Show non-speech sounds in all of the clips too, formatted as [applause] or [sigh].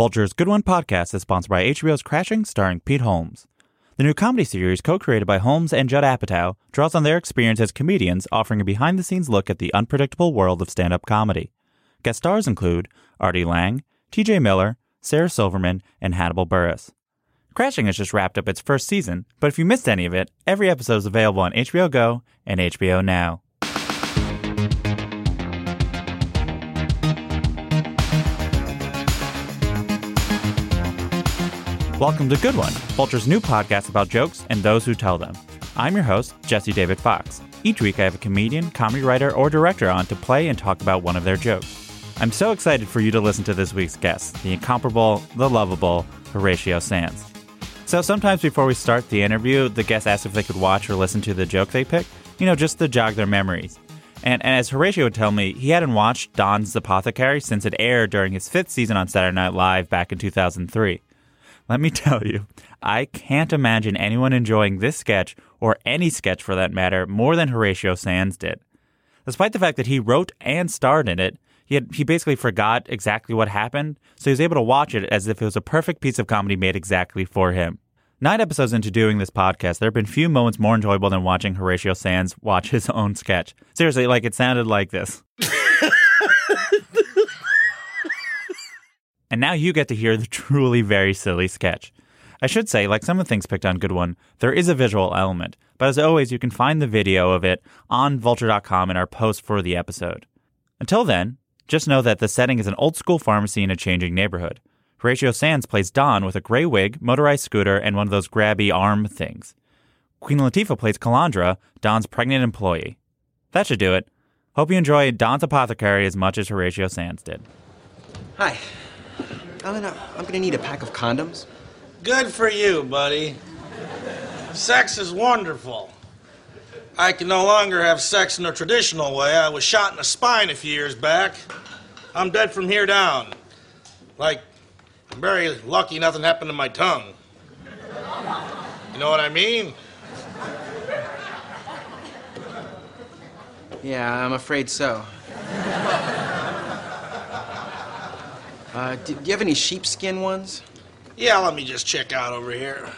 Vulture's Good One podcast is sponsored by HBO's Crashing, starring Pete Holmes. The new comedy series, co created by Holmes and Judd Apatow, draws on their experience as comedians, offering a behind the scenes look at the unpredictable world of stand up comedy. Guest stars include Artie Lange, TJ Miller, Sarah Silverman, and Hannibal Buress. Crashing has just wrapped up its first season, but if you missed any of it, every episode is available on HBO Go and HBO Now. Welcome to Good One, Vulture's new podcast about jokes and those who tell them. I'm your host, Jesse David Fox. Each week I have a comedian, comedy writer, or director on to play and talk about one of their jokes. I'm so excited for you to listen to this week's guest, the incomparable, the lovable Horatio Sanz. So sometimes before we start the interview, the guest asks if they could watch or listen to the joke they pick, you know, just to jog their memories. And, and as Horatio would tell me, he hadn't watched Don's Apothecary since it aired during his fifth season on Saturday Night Live back in 2003. Let me tell you, I can't imagine anyone enjoying this sketch, or any sketch for that matter, more than Horatio Sanz did. Despite the fact that he wrote and starred in it, he, had, he basically forgot exactly what happened, so he was able to watch it as if it was a perfect piece of comedy made exactly for him. Nine episodes into doing this podcast, there have been few moments more enjoyable than watching Horatio Sanz watch his own sketch. Seriously, like it sounded like this. [laughs] And now you get to hear the [laughs] truly very silly sketch. I should say, like some of the things picked on Good One, there is a visual element, but as always, you can find the video of it on vulture.com in our post for the episode. Until then, just know that the setting is an old school pharmacy in a changing neighborhood. Horatio Sanz plays Don with a gray wig, motorized scooter, and one of those grabby arm things. Queen Latifah plays Calandra, Don's pregnant employee. That should do it. Hope you enjoy Don's Apothecary as much as Horatio Sanz did. Hi. Uh, I'm gonna need a pack of condoms. Good for you, buddy. Sex is wonderful. I can no longer have sex in a traditional way. I was shot in the spine a few years back. I'm dead from here down. Like, I'm very lucky nothing happened to my tongue. You know what I mean? Yeah, I'm afraid so. Uh, do, do you have any sheepskin ones? Yeah, let me just check out over here.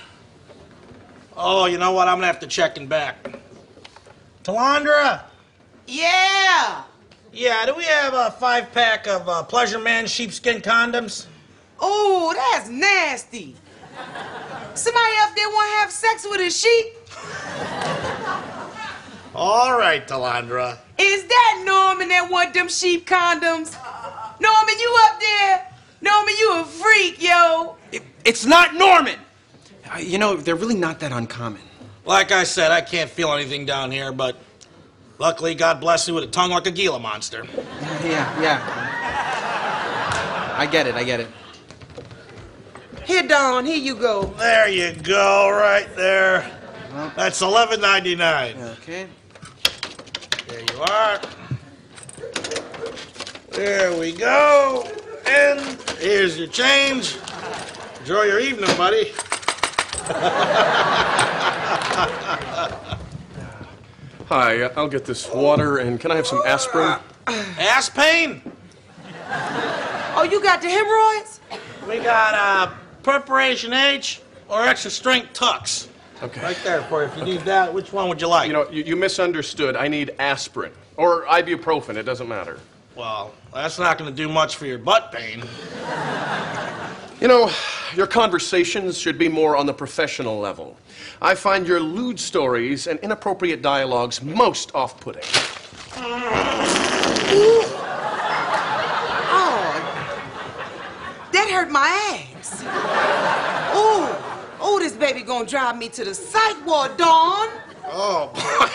Oh, you know what? I'm gonna have to check in back. Talandra? Yeah. Yeah, do we have a five pack of uh, Pleasure Man sheepskin condoms? Oh, that's nasty. Somebody up there want to have sex with a sheep? All right, Talandra. Is that Norman that want them sheep condoms? Norman, you up there? Norman, you a freak, yo. It, it's not Norman! Uh, you know, they're really not that uncommon. Like I said, I can't feel anything down here, but luckily, God bless you with a tongue like a Gila monster. Yeah, yeah. I get it, I get it. Here, Don, here you go. There you go, right there. That's eleven ninety nine. Okay. There you are. There we go. And here's your change. Enjoy your evening, buddy. Hi, I'll get this water, and can I have some aspirin? Ass pain? Oh, you got the hemorrhoids? We got uh, Preparation H or extra strength Tucks. Okay. Right there for you. If you need that, which one would you like? You know, you, you misunderstood. I need aspirin. Or ibuprofen, it doesn't matter. Well, that's not going to do much for your butt pain. You know, your conversations should be more on the professional level. I find your lewd stories and inappropriate dialogues most off putting. Oh, that hurt my ass. Oh, oh, this baby gonna drive me to the psych ward, Don. Oh, boy.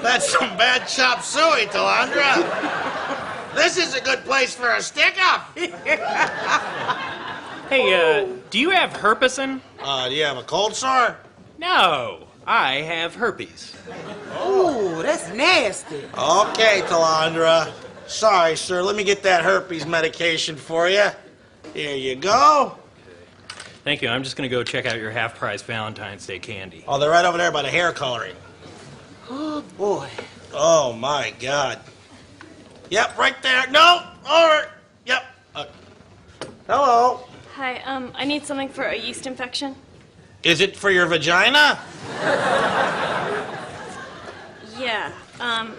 That's some bad chop suey, Talandra. This is a good place for a stick up. [laughs] Hey, uh, do you have Herpecin? Uh, do you have a cold sore? No, I have herpes. Oh, that's nasty. Okay, Talandra. Sorry, sir. Let me get that herpes medication for you. Here you go. Thank you. I'm just gonna go check out your half-price Valentine's Day candy. Oh, they're right over there by the hair coloring. Oh, boy. Oh, my God. Yep, right there. No, over. Yep. Uh, hello. Hi, um, I need something for a yeast infection. Is it for your vagina? Yeah. Um,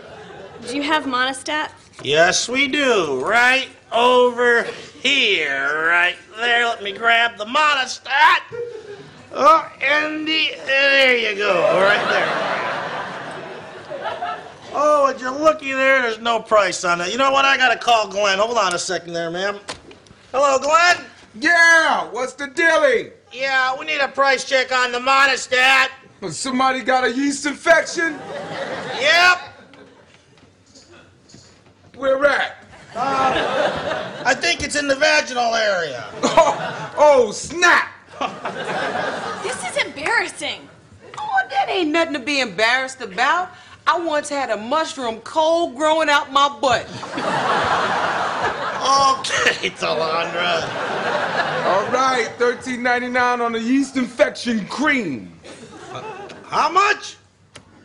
do you have Monistat? Yes, we do. Right over here, right there. Let me grab the Monistat. Oh, and the there you go, right there. Oh, would you looky there? There's no price on it. You know what? I gotta call Glenn. Hold on a second there, ma'am. Hello, Glenn. Yeah, what's the dilly? Yeah, we need a price check on the Monistat. Somebody got a yeast infection? Yep. Where at? Uh, I think it's in the vaginal area. Oh, [laughs] oh snap! This is embarrassing. Oh, that ain't nothing to be embarrassed about. I once had a mushroom cold growing out my butt. Okay, Talandra. All right, thirteen ninety nine on the yeast infection cream. How much?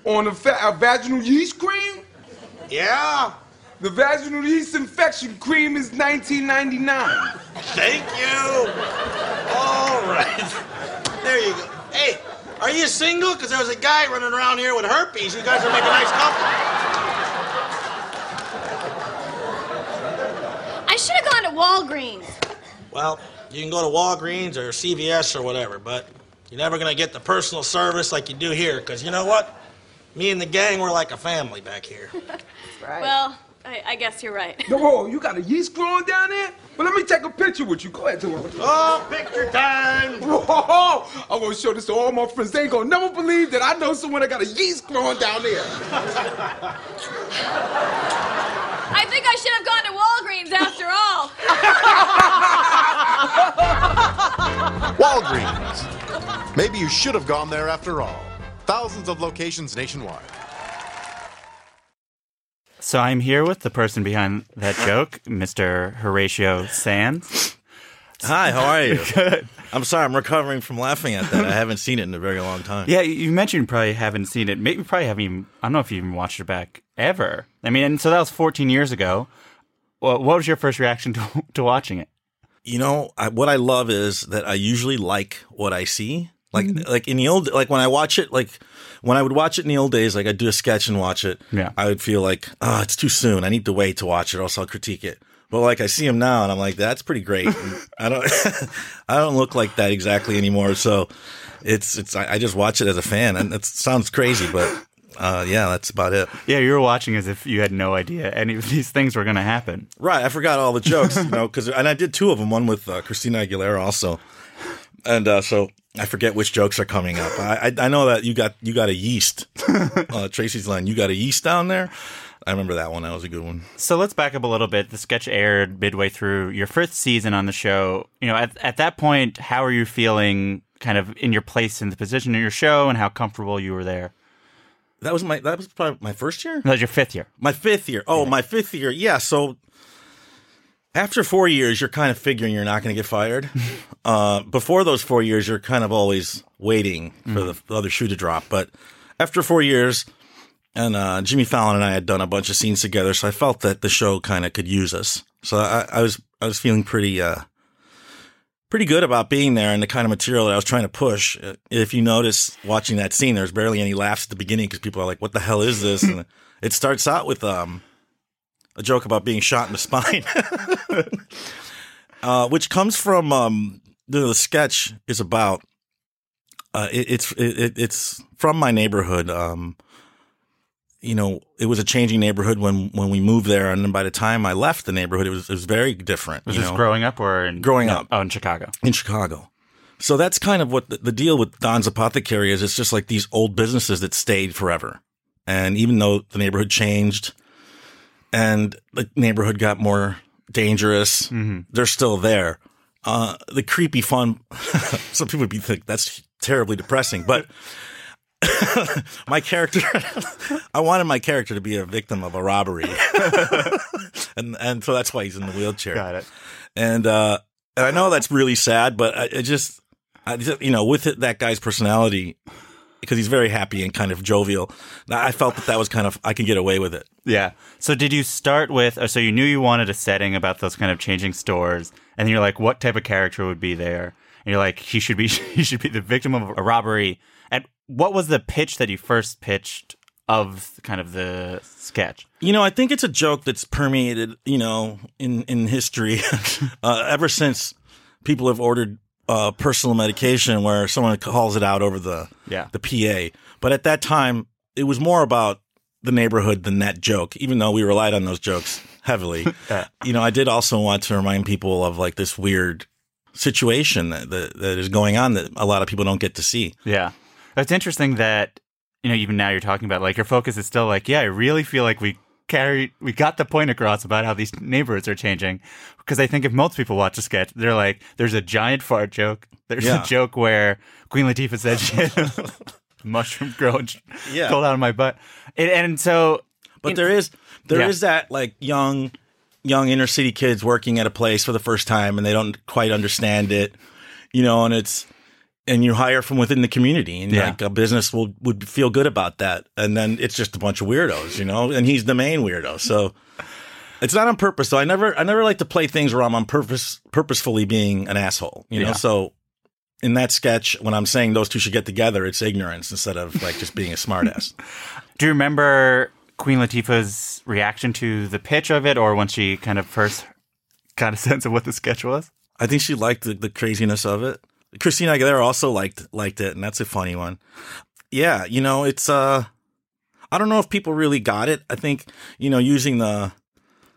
On the fa- uh, vaginal yeast cream? Yeah. The vaginal yeast infection cream is nineteen ninety nine. Thank you. All right. There you go. Hey, are you single? Because there was a guy running around here with herpes. You guys are making a nice couple. I should have gone to Walgreens. Well, you can go to Walgreens or CVS or whatever, but you're never going to get the personal service like you do here. Because you know what? Me and the gang, we're like a family back here. [laughs] Right. Well, I, I guess you're right. No, you got a yeast growing down there? Well, let me take a picture with you. Go ahead, do it. Oh, picture time. Whoa, I'm gonna show this to all my friends. They ain't gonna never believe that I know someone that got a yeast growing down there. I think I should have gone to Walgreens after all. [laughs] Walgreens. Maybe you should have gone there after all. Thousands of locations nationwide. So I'm here with the person behind that joke, Mr. Horatio Sanz. Hi, how are you? [laughs] Good. I'm sorry, I'm recovering from laughing at that. I haven't seen it in a very long time. Yeah, you mentioned you probably haven't seen it. Maybe probably haven't even. I don't know if you even watched it back ever. I mean, and so that was 14 years ago. Well, what was your first reaction to, [laughs] to watching it? You know, I, what I love is that I usually like what I see. Like, mm-hmm. like in the old, like when I watch it, like when I would watch it in the old days, like I'd do a sketch and watch it. Yeah. I would feel like, oh, it's too soon. I need to wait to watch it, or else I'll critique it. But like I see him now, and I'm like, that's pretty great. [laughs] I don't, [laughs] I don't look like that exactly anymore. So it's, it's, I, I just watch it as a fan, and it sounds crazy, but uh, yeah, that's about it. Yeah, you were watching as if you had no idea any of these things were going to happen. Right, I forgot all the jokes, you know, [laughs] because and I did two of them. One with uh, Christina Aguilera also, and uh, so I forget which jokes are coming up. I I, I know that you got you got a yeast. [laughs] uh, Tracy's line, you got a yeast down there. I remember that one. That was a good one. So let's back up a little bit. The sketch aired midway through your first season on the show. You know, at, at that point, how are you feeling kind of in your place in the position in your show and how comfortable you were there? That was my that was probably my first year. That was your fifth year. My fifth year. Oh, my fifth year. Yeah. So after four years, you're kind of figuring you're not going to get fired. [laughs] uh, before those four years, you're kind of always waiting for the, the other shoe to drop. But after four years, and uh, Jimmy Fallon and I had done a bunch of scenes together, so I felt that the show kind of could use us. So I, I was I was feeling pretty uh, pretty good about being there and the kind of material that I was trying to push. Uh, If you notice watching that scene, there's barely any laughs at the beginning because people are like, "What the hell is this?" [laughs] and it starts out with um, a joke about being shot in the spine, uh, which comes from um, the, the sketch is about. Uh, it, it's it, it- it's from my neighborhood. Um, you know, it was a changing neighborhood when when we moved there, and then by the time I left the neighborhood, it was it was very different. Was this know? growing up or in, Growing no, up. Oh, in Chicago. in Chicago. So that's kind of what the, the deal with Don's Apothecary is. It's just like these old businesses that stayed forever. And even though the neighborhood changed and the neighborhood got more dangerous, they're still there. Uh, the creepy fun, [laughs] some people would be think that's terribly depressing, but [laughs] my character, [laughs] I wanted my character to be a victim of a robbery. and, and so that's why he's in the wheelchair Got it. and uh, and I know that's really sad, but I, I just, I just, you know, with it, that guy's personality, because he's very happy and kind of jovial, I felt that that was kind of I can get away with it. Yeah. So did you start with? oh, So you knew you wanted a setting about those kind of changing stores, and then you're like, what type of character would be there? And you're like, he should be [laughs] he should be the victim of a robbery. And what was the pitch that you first pitched of kind of the sketch? You know, I think it's a joke that's permeated, you know, in in history [laughs] uh, ever since people have ordered uh, personal medication where someone calls it out over the Yeah. the PA. But at that time, it was more about the neighborhood than that joke, even though we relied on those jokes heavily. [laughs] You know, I did also want to remind people of like this weird situation that, that that is going on that a lot of people don't get to see. Yeah. It's interesting that, you know, even now you're talking about like your focus is still like, yeah, I really feel like we carried, we got the point across about how these neighborhoods are changing. Because I think if most people watch a sketch, they're like, there's a giant fart joke. There's Yeah. a joke where Queen Latifah said she had [laughs] mushroom growing Yeah. pulled out of my butt. And, and so, But there is there is Yeah. that like young young inner city kids working at a place for the first time and they don't quite understand it, you know, and it's and you hire from within the community and Yeah. like a business will would feel good about that. And then it's just a bunch of weirdos, you know, and he's the main weirdo. So it's not on purpose. So I never I never like to play things where I'm on purpose purposefully being an asshole, you know. Yeah. So in that sketch, when I'm saying those two should get together, it's ignorance instead of like just being a smartass. [laughs] do you remember Queen Latifah's reaction to the pitch of it or when she kind of first got a sense of what the sketch was? I think she liked the, the craziness of it. Christina Aguilera also liked liked it, and that's a funny one. Yeah, you know, it's uh, I don't know if people really got it. I think you know using the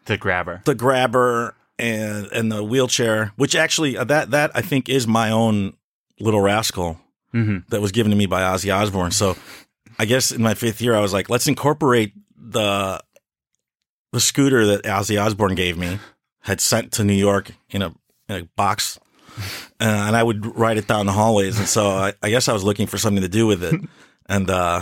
The grabber. the grabber and and the wheelchair, which actually uh, that that I think is my own little rascal Mhm. that was given to me by Ozzy Osbourne. So I guess in my fifth year, I was like, let's incorporate the the scooter that Ozzy Osbourne gave me, had sent to New York in a in a box, [laughs] uh, and I would write it down the hallways. And so I, I guess I was looking for something to do with it, [laughs] and uh,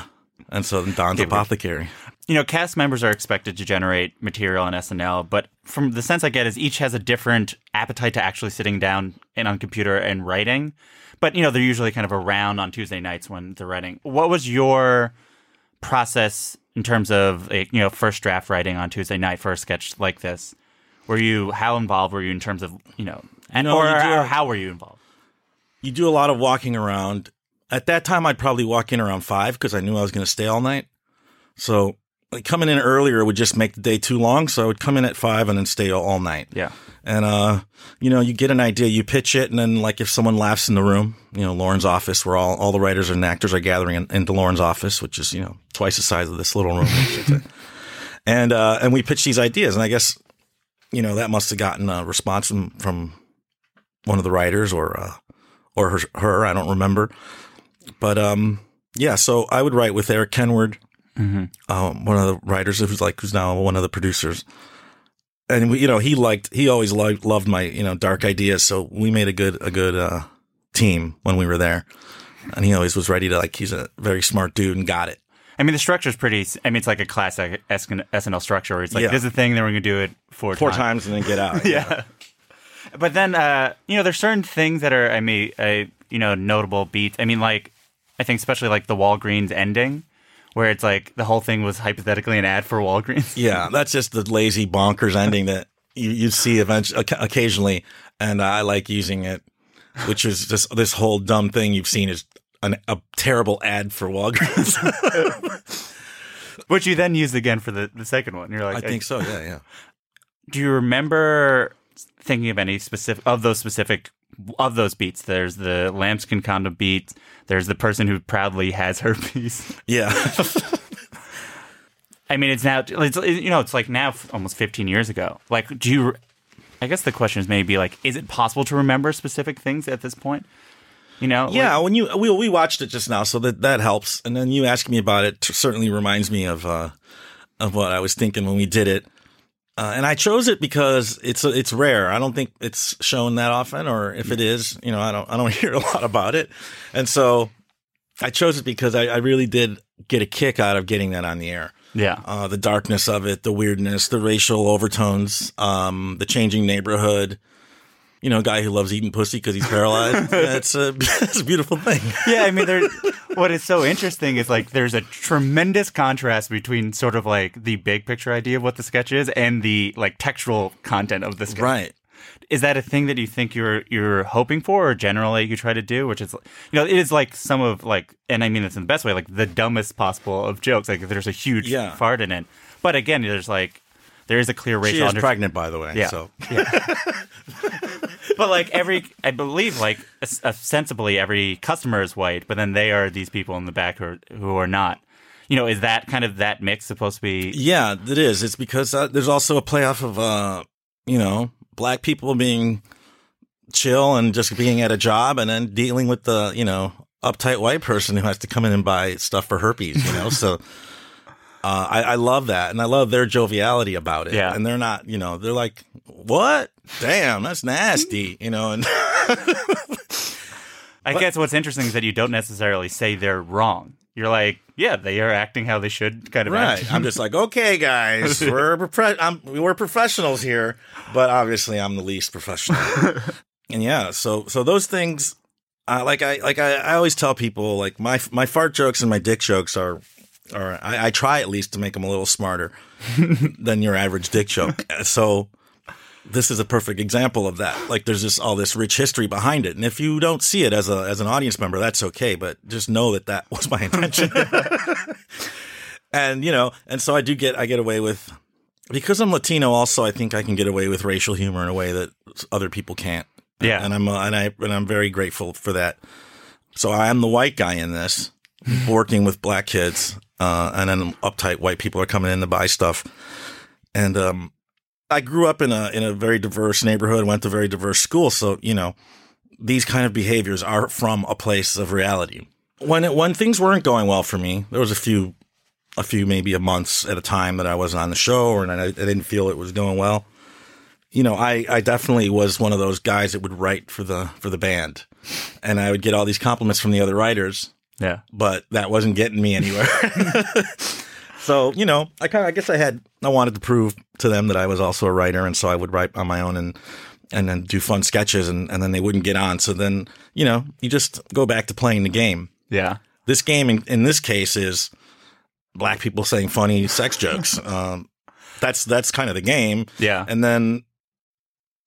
and so Don's apothecary. you know, cast members are expected to generate material on SNL, but from the sense I get is each has a different appetite to actually sitting down and on computer and writing. But you know, they're usually kind of around on Tuesday nights when they're writing. What was your process in terms of like, you know first draft writing on Tuesday night for a sketch like this? Were you how involved were you in terms of you know, and know, or, you do- or how were you involved? you do a lot of walking around. At that time, I'd probably walk in around five because I knew I was going to stay all night. So like, coming in earlier would just make the day too long. So I would come in at five and then stay all, night. Yeah. And, uh, you know, you get an idea, you pitch it, and then like if someone laughs in the room, you know, Lorne's office, where all, all the writers and actors are gathering in, into Lorne's office, which is, you know, twice the size of this little room. I should say. and, uh, and we pitch these ideas. And I guess, you know, that must have gotten a response from, from one of the writers or, uh, or her, her, I don't remember. But, um, yeah, so I would write with Erik Kenward, um, one of the writers who's like, who's now one of the producers and we, you know he liked he always loved, loved my you know dark ideas so we made a good a good uh team when we were there and he always was ready to like he's a very smart dude and got it I mean, the structure is pretty. I mean, it's like a classic SNL structure where it's like, Yeah. this is a thing, then we're going to do it four, four times and then get out [laughs] yeah. But then, uh, you know, there's certain things that are, I mean, uh, you know, notable beats. I mean, like, I think especially like the Walgreens ending, where it's like the whole thing was hypothetically an ad for Walgreens. yeah that's just the lazy bonkers ending that you you see eventually occasionally and I like using it which is just this whole dumb thing you've seen is an, a terrible ad for Walgreens [laughs] Which you then used again for the, the second one. You're like, I think so yeah yeah Do you remember thinking of any specific of those specific of those beats? There's the lambskin condom beat. There's the person who proudly has herpes. [laughs] yeah [laughs] I mean, it's now, it's, you know, it's like now almost 15 years ago. Like, do you, I guess the question is maybe like, is it possible to remember specific things at this point? You know? Yeah, Like- when you we we watched it just now, so that that helps. And then you asking me about it certainly reminds me of uh of what I was thinking when we did it. Uh, and I chose it because it's it's rare. I don't think it's shown that often, or if it is, you know, I don't I don't [laughs] hear a lot about it. And so I chose it because I, I really did get a kick out of getting that on the air. yeah. Uh, the darkness of it, the weirdness, the racial overtones, um, the changing neighborhood. You know, a guy who loves eating pussy because he's paralyzed. [laughs] that's, a [laughs] it's a beautiful thing. yeah, I mean, there. what is so interesting is like there's a tremendous contrast between sort of like the big picture idea of what the sketch is and the like textual content of the sketch. Right. Is that a thing that you think you're you're hoping for, or generally you try to do? Which is, you know, it is like some of like, and I mean this in the best way, like the dumbest possible of jokes. Like there's a huge Yeah. fart in it, but again, there's like there is a clear racial. She is under- pregnant, by the way. Yeah. So [laughs] but like every, I believe like ostensibly every customer is white, but then they are these people in the back who are, who are not. You know, is that kind of that mix supposed to be? yeah, it is. It's because uh, there's also a playoff of uh, you know, black people being chill and just being at a job, and then dealing with the you know uptight white person who has to come in and buy stuff for herpes. You know, so. [laughs] Uh, I, I love that, and I love their joviality about it. Yeah. and they're not, you know, they're like, "What? Damn, that's nasty," you know. And [laughs] I guess what's interesting is that you don't necessarily say they're wrong. You're like, yeah, they are acting how they should kind of Right. act. I'm just like, okay, guys, [laughs] we're prof- we're professionals here, but obviously I'm the least professional. [laughs] and yeah, so so those things, uh, like I like I, I always tell people, like my my fart jokes and my dick jokes are. Or I, I try at least to make them a little smarter [laughs] than your average dick joke. So this is a perfect example of that. Like there's just all this rich history behind it, and if you don't see it as a as an audience member, that's okay. But just know that that was my intention. [laughs] and you know, and so I do get I get away with because I'm Latino. Also, I think I can get away with racial humor in a way that other people can't. Yeah. and I'm uh, and I and I'm very grateful for that. So I am the white guy in this, working with black kids, uh, and then uptight white people are coming in to buy stuff, and um, I grew up in a in a very diverse neighborhood, went to very diverse schools, so you know these kind of behaviors are from a place of reality. When it, when things weren't going well for me, there was a few a few maybe a months at a time that I wasn't on the show or and I, I didn't feel it was going well. You know, I, I definitely was one of those guys that would write for the for the band, and I would get all these compliments from the other writers, Yeah. but that wasn't getting me anywhere. [laughs] so you know, I kind of I guess I had I wanted to prove to them that I was also a writer, and so I would write on my own and and then do fun sketches, and and then they wouldn't get on. So then you know, you just go back to playing the game. Yeah. This game in, in this case is black people saying funny sex jokes. [laughs] Um, that's that's kind of the game. Yeah. And then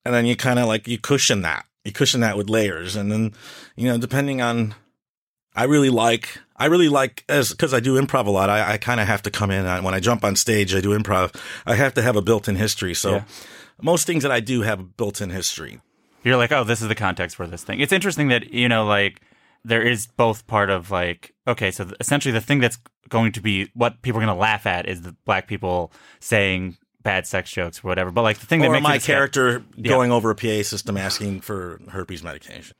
and then you kind of like you cushion that. You cushion that with layers, and then you know depending on. I really like I really like as because I do improv a lot. I, I kind of have to come in I, when I jump on stage. I do improv. I have to have a built-in history. So Yeah. most things that I do have a built-in history. You're like, oh, this is the context for this thing. It's interesting that, you know, like there is both part of like, okay, so essentially the thing that's going to be what people are going to laugh at is the black people saying bad sex jokes or whatever. But like the thing that or makes my it a sketch- character Yeah. going over a PA system asking for herpes medication.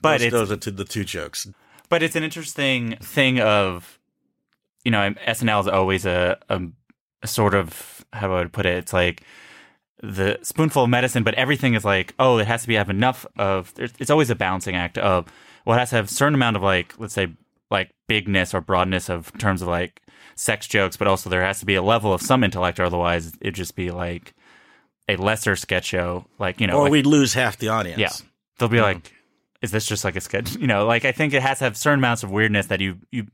But those, it's- those are the two jokes. But it's an interesting thing of, you know, SNL is always a, a, a sort of how I would I put it? It's like the spoonful of medicine, but everything is like, oh, it has to be have enough of. It's always a balancing act of well, it has to have a certain amount of like, let's say, like bigness or broadness of terms of like sex jokes, but also there has to be a level of some intellect, or otherwise it'd just be like a lesser sketch show, like you know, or like- we'd lose half the audience. yeah. They'll be hmm. like, is this just like a sketch? [laughs] You know, like I think it has to have certain amounts of weirdness that you, you,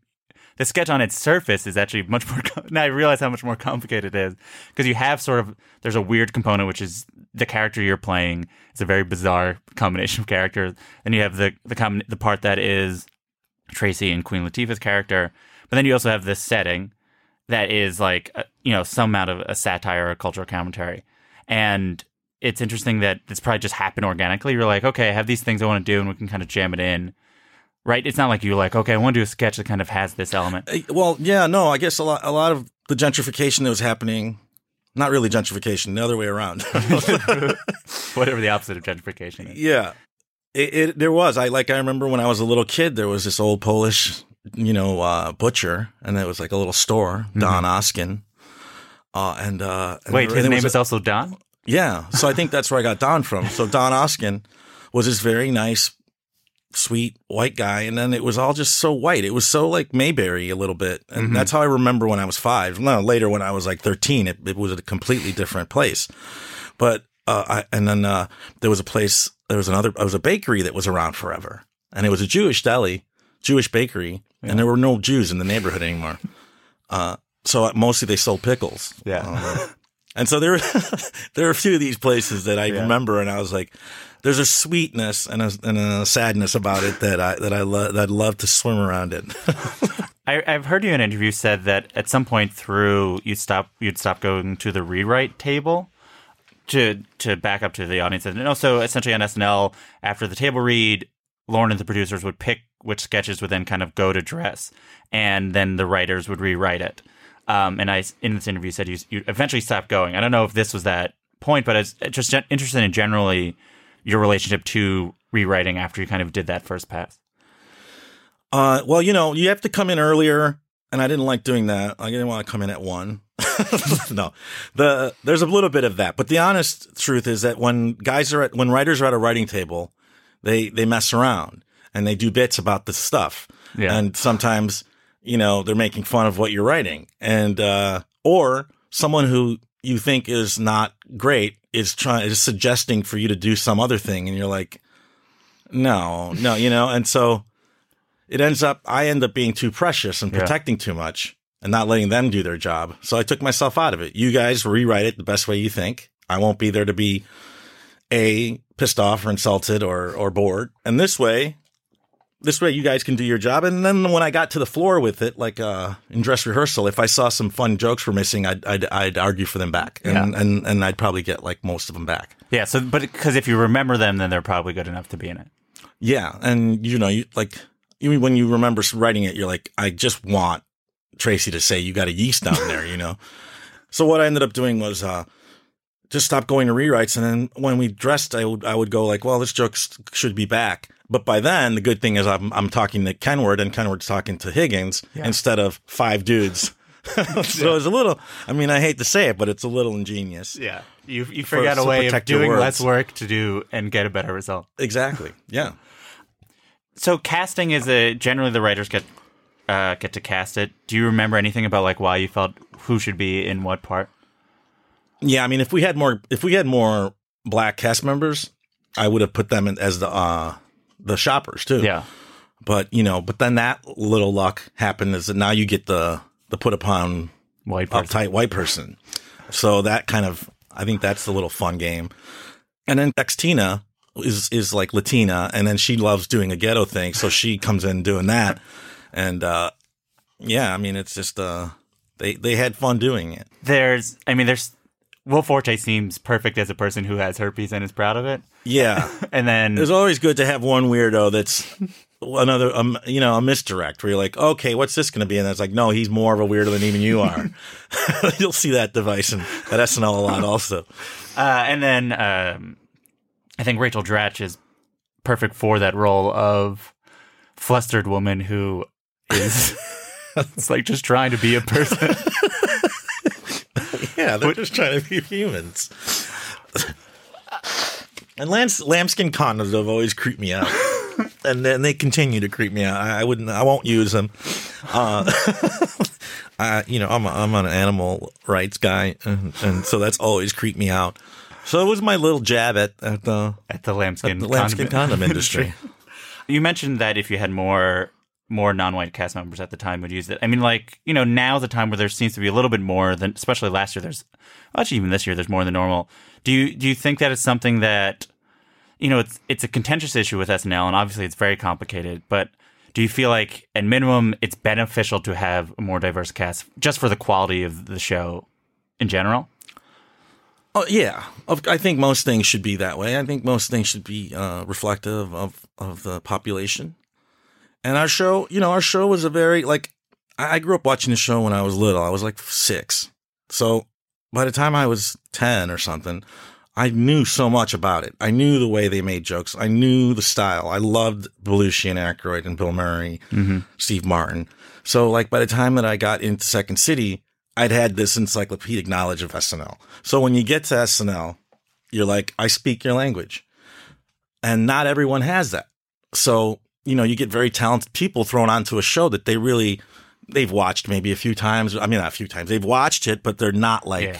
the sketch on its surface is actually much more, [laughs] now I realize how much more complicated it is because you have sort of, there's a weird component, which is the character you're playing. It's a very bizarre [laughs] combination of characters. And you have the, the, com- the part that is Tracy and Queen Latifah's character. But then you also have this setting that is like, a, you know, some amount of a satire or a cultural commentary. And it's interesting that this probably just happened organically. You're like, okay, I have these things I want to do, and we can kind of jam it in, right? It's not like you're like, okay, I want to do a sketch that kind of has this element. Uh, Well, yeah, no, I guess a lot, a lot of the gentrification that was happening, not really gentrification, the other way around. [laughs] [laughs] Whatever the opposite of gentrification is. yeah, it, it there was. I like I remember when I was a little kid, there was this old Polish, you know, uh, butcher, and it was like a little store, Don Oskin. Uh, and uh, and Mm-hmm. Wait, his name was is also Don. Yeah, so I think that's where I got Don from. So Don Oskin was this very nice, sweet white guy, and then it was all just so white. It was so like Mayberry a little bit, and Mhm. that's how I remember when I was five. No, later when I was like thirteen, it, it was a completely different place. But uh, I, and then uh, there was a place, there was another, there was a bakery that was around forever, and it was a Jewish deli, Jewish bakery, and there were no Jews in the neighborhood anymore. Uh, so mostly they sold pickles. Yeah. And so there, [laughs] there are a few of these places that I Yeah. remember, and I was like, "There's a sweetness and a, and a sadness about it that I that I lo- that I'd love to swim around in." [laughs] I, I've heard you in an interview said that at some point through you stop you'd stop going to the rewrite table to to back up to the audience and also essentially on SNL after the table read, Lorne and the producers would pick which sketches would then kind of go to dress, and then the writers would rewrite it. Um, and I in this interview said you you eventually stopped going. I don't know if this was that point, but I was just interested in generally your relationship to rewriting after you kind of did that first pass. Uh, well, you know, you have to come in earlier, and I didn't like doing that. I didn't want to come in at one. [laughs] no, the there's a little bit of that, but the honest truth is that when guys are at when writers are at a writing table, they they mess around and they do bits about the stuff, Yeah. and sometimes you know they're making fun of what you're writing, and uh, or someone who you think is not great is trying is suggesting for you to do some other thing, and you're like, no, no, you know, and so it ends up I end up being too precious and Yeah. protecting too much and not letting them do their job. So I took myself out of it. You guys rewrite it the best way you think. I won't be there to be a pissed off or insulted or or bored. And this way this way you guys can do your job. And then when I got to the floor with it, like uh, in dress rehearsal, if I saw some fun jokes were missing, I'd I'd, I'd argue for them back, and, Yeah. and and I'd probably get like most of them back. Yeah, so but because if you remember them, then they're probably good enough to be in it. Yeah, and you know, you like you when you remember writing it, you're like, I just want Tracy to say you got a yeast down there, you know. [laughs] So what I ended up doing was uh just stop going to rewrites, and then when we dressed, I would I would go like, well, this joke should be back. But by then, the good thing is I'm I'm talking to Kenward, and Kenward's talking to Higgins instead of five dudes. [laughs] so it's a little. I mean, I hate to say it, but it's a little ingenious. Yeah, you you figure out a way of doing less work to do and get a better result. Exactly. [laughs] Yeah. So casting is a generally the writers get uh, get to cast it. Do you remember anything about like why you felt who should be in what part? Yeah, I mean, if we had more, if we had more black cast members, I would have put them in as the uh the shoppers too. Yeah, but you know, but then that little luck happened is that now you get the the put upon white person. uptight white person. So that kind of, I think that's the little fun game. And then Xtina is is like Latina, and then she loves doing a ghetto thing, so she comes in doing that. And uh yeah, I mean, it's just uh they they had fun doing it. There's, I mean, there's Will Forte seems perfect as a person who has herpes and is proud of it. Yeah. [laughs] And then It's always good to have one weirdo that's another, um, you know, a misdirect where you're like, okay, what's this going to be? And it's like, no, he's more of a weirdo than even you are. [laughs] [laughs] You'll see that device in, at SNL a lot also. Uh, and then um, I think Rachel Dratch is perfect for that role of flustered woman who is it's like just trying to be a person. Yeah, they're just trying to be humans. And lambs, lambskin condoms have always creeped me out, [laughs] and then they continue to creep me out. I, I wouldn't, I won't use them. Uh, [laughs] I, you know, I'm a, I'm an animal rights guy, and, and so that's always creeped me out. So it was my little jab at at the at the lambskin, the lambskin condom [laughs] industry. you mentioned that if you had more more non-white cast members at the time would use it. I mean, like you know, now's the time where there seems to be a little bit more than, especially last year. There's actually even this year there's more than normal. Do you do you think that it's something that you know it's it's a contentious issue with SNL, and obviously it's very complicated, but. Do you feel like, at minimum, it's beneficial to have a more diverse cast just for the quality of the show in general? Oh yeah, I think most things should be that way. I think most things should be uh, reflective of of the population. And our show, you know, our show was a very like I grew up watching the show when I was little. I was like six, so by the time I was ten or something, I knew so much about it. I knew the way they made jokes. I knew the style. I loved Belushi and Aykroyd and Bill Murray, mm-hmm. Steve Martin. So like by the time that I got into Second City, I'd had this encyclopedic knowledge of SNL. So when you get to SNL, you're like, I speak your language. And not everyone has that. So, you know, you get very talented people thrown onto a show that they really they've watched maybe a few times. I mean not a few times. They've watched it, but they're not like Yeah.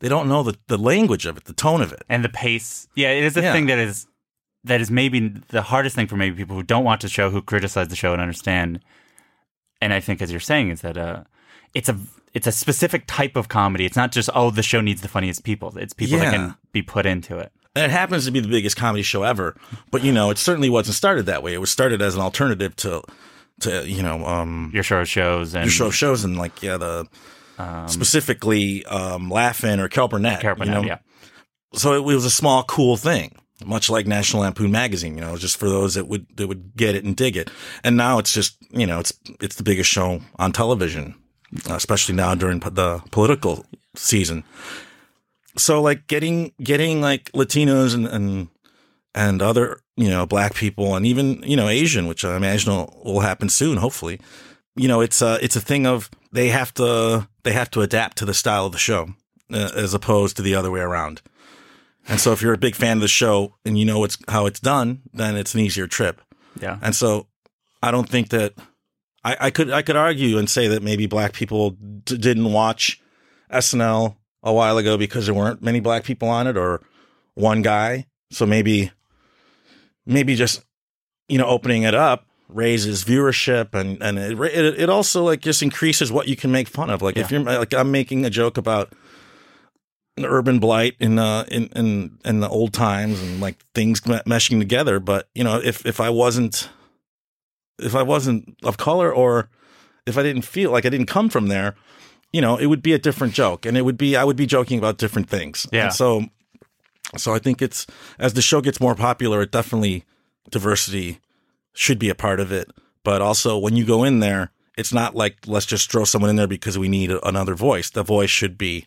they don't know the, the language of it, the tone of it. and the pace. Yeah, it is a Yeah. thing that is that is maybe the hardest thing for maybe people who don't watch the show, who criticize the show and understand. And I think, as you're saying, is that uh, it's a it's a specific type of comedy. It's not just oh the show needs the funniest people. It's people that can be put into it. And it happens to be the biggest comedy show ever. But you know, it certainly wasn't started that way. It was started as an alternative to to, you know, um Your show shows and your show shows and like yeah, the specifically um Laugh-In or Carol Burnett. You Burnett, know? yeah. So it was a small, cool thing, much like National Lampoon magazine, you know, just for those that would that would get it and dig it. And now it's just, you know, it's it's the biggest show on television, especially now during the political season. So like getting getting like Latinos and and and other, you know, black people and even, you know, Asian, which I imagine will, will happen soon, hopefully. You know, it's a it's a thing of they have to they have to adapt to the style of the show uh, as opposed to the other way around. And so if you're a big fan of the show and you know it's how it's done, then it's an easier trip. Yeah. And so I don't think that I, I could I could argue and say that maybe black people d- didn't watch SNL a while ago because there weren't many black people on it or one guy. So maybe maybe just you know opening it up raises viewership and and it it, it also like just increases what you can make fun of. Like if you're like I'm making a joke about an urban blight in uh in in in the old times and like things meshing together but you know if if i wasn't if i wasn't of color or if i didn't feel like i didn't come from there you know it would be a different joke and it would be i would be joking about different things Yeah. and so so i think it's as the show gets more popular it definitely diversity should be a part of it but also when you go in there it's not like let's just throw someone in there because we need another voice the voice should be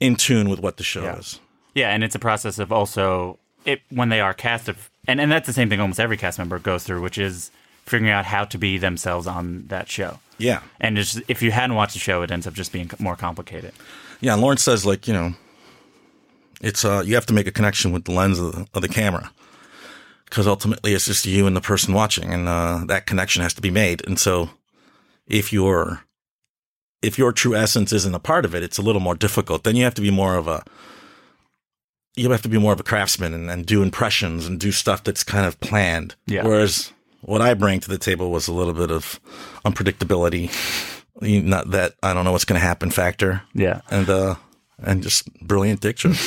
in tune with what the show is. Yeah, and it's a process of also it when they are cast of and, and that's the same thing almost every cast member goes through, which is figuring out how to be themselves on that show. Yeah. And it's, if you hadn't watched the show, it ends up just being more complicated. Yeah, and Lawrence says like, you know, it's uh you have to make a connection with the lens of the, of the camera. Cuz ultimately it's just you and the person watching and uh that connection has to be made. And so if you're if your true essence isn't a part of it, it's a little more difficult. Then you have to be more of a you have to be more of a craftsman and, and do impressions and do stuff that's kind of planned. Yeah. Whereas what I bring to the table was a little bit of unpredictability, not that I don't know what's going to happen factor. Yeah. and uh, and just brilliant diction. [laughs]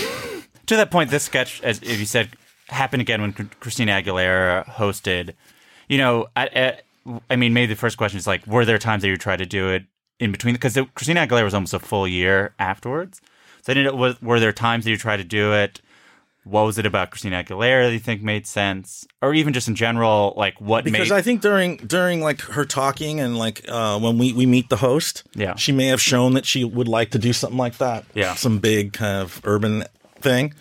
To that point, this sketch, as if you said, happened again when Christina Aguilera hosted. You know, I, I, I mean, maybe the first question is like, were there times that you tried to do it in between? Because Christina Aguilera was almost a full year afterwards. So I didn't. Was, were there times that you tried to do it? What was it about Christina Aguilera that you think made sense, or even just in general, like what because made? I think during during like her talking and like uh, when we we meet the host, Yeah. she may have shown that she would like to do something like that. Yeah. some big kind of urban thing,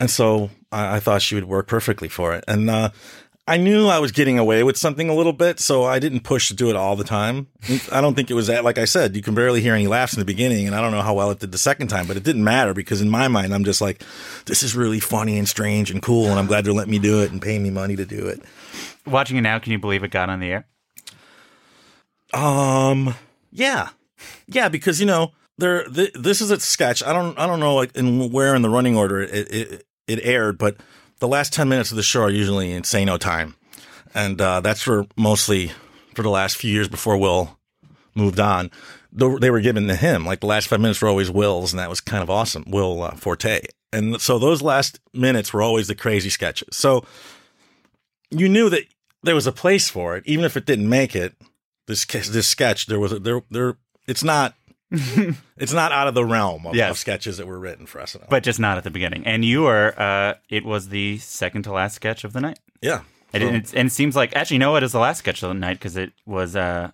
and so I, I thought she would work perfectly for it. And uh, I knew I was getting away with something a little bit, so I didn't push to do it all the time. I don't think it was that. Like I said, you can barely hear any laughs in the beginning, and I don't know how well it did the second time, but it didn't matter because in my mind, I'm just like, this is really funny and strange and cool, and I'm glad they're letting me do it and paying me money to do it. watching it now, can you believe it got on the air? Um, yeah, yeah, because you know there. Th- this is a sketch. I don't. I don't know like in where in the running order it, it it aired, but the last ten minutes of the show are usually in say no time, and uh, that's for mostly for the last few years before Will moved on. They were given to him. Like the last five minutes were always Will's, and that was kind of awesome. Will uh, Forte, and so those last minutes were always the crazy sketches. So you knew that there was a place for it, even if it didn't make it. This this sketch, there was a, there there. It's not [laughs] it's not out of the realm of, Yes. of sketches that were written for SNL. But just not at the beginning. And you were. Uh, it was the second to last sketch of the night. yeah, And, So- it, it's- and it seems like actually, you know what is the last sketch of the night because it was. Uh,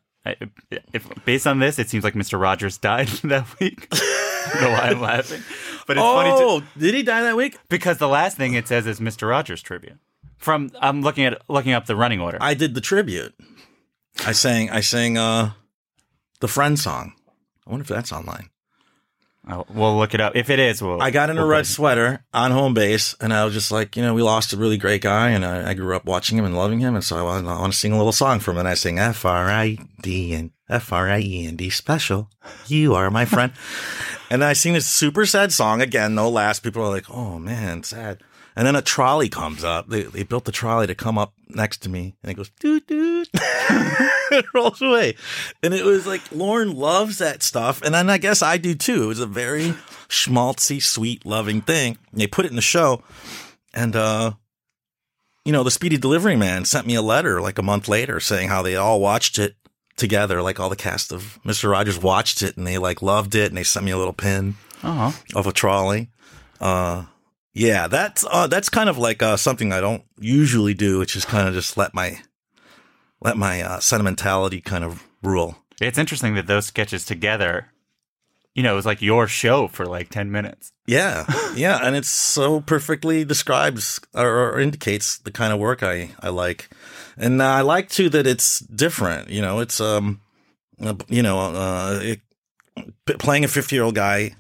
if based on this, it seems like Mr. Rogers [laughs] died [laughs] that week. Know why I'm laughing, but it's funny oh, too, did he die that week? because the last thing it says is Mr. Rogers tribute. From I'm looking at looking up the running order. I did the tribute. I sang I sang uh the friend song. I wonder if that's online. Oh, we'll look it up. If it is, we'll. I got in a we'll red put sweater on home base, and I was just like, you know, we lost a really great guy, and I, I grew up watching him and loving him, and so I want, I want to sing a little song for him, and I sing F R I D and F R I E N D special. You are my friend, [laughs] and I sing this super sad song again, no last People are like, oh man, sad, And then a trolley comes up. They, they built the trolley to come up next to me and it goes, doot, doot. [laughs] it rolls away. And it was like, Lorne loves that stuff. And then I guess I do too. It was a very schmaltzy, sweet, loving thing. And they put it in the show. And, uh, you know, the Speedy Delivery Man sent me a letter like a month later saying how they all watched it together. Like all the cast of Mr. Rogers watched it and they like loved it. And they sent me a little pin Uh-huh. of a trolley. Uh, yeah, that's uh, that's kind of like uh, something I don't usually do, which is kind of just let my let my uh, sentimentality kind of rule. It's interesting that those sketches together, you know, it was like your show for like 10 minutes. Yeah, [laughs] yeah, and it's so perfectly describes or, or indicates the kind of work I I like, and I like too that it's different. You know, it's um, you know, uh, it, playing a fifty year old guy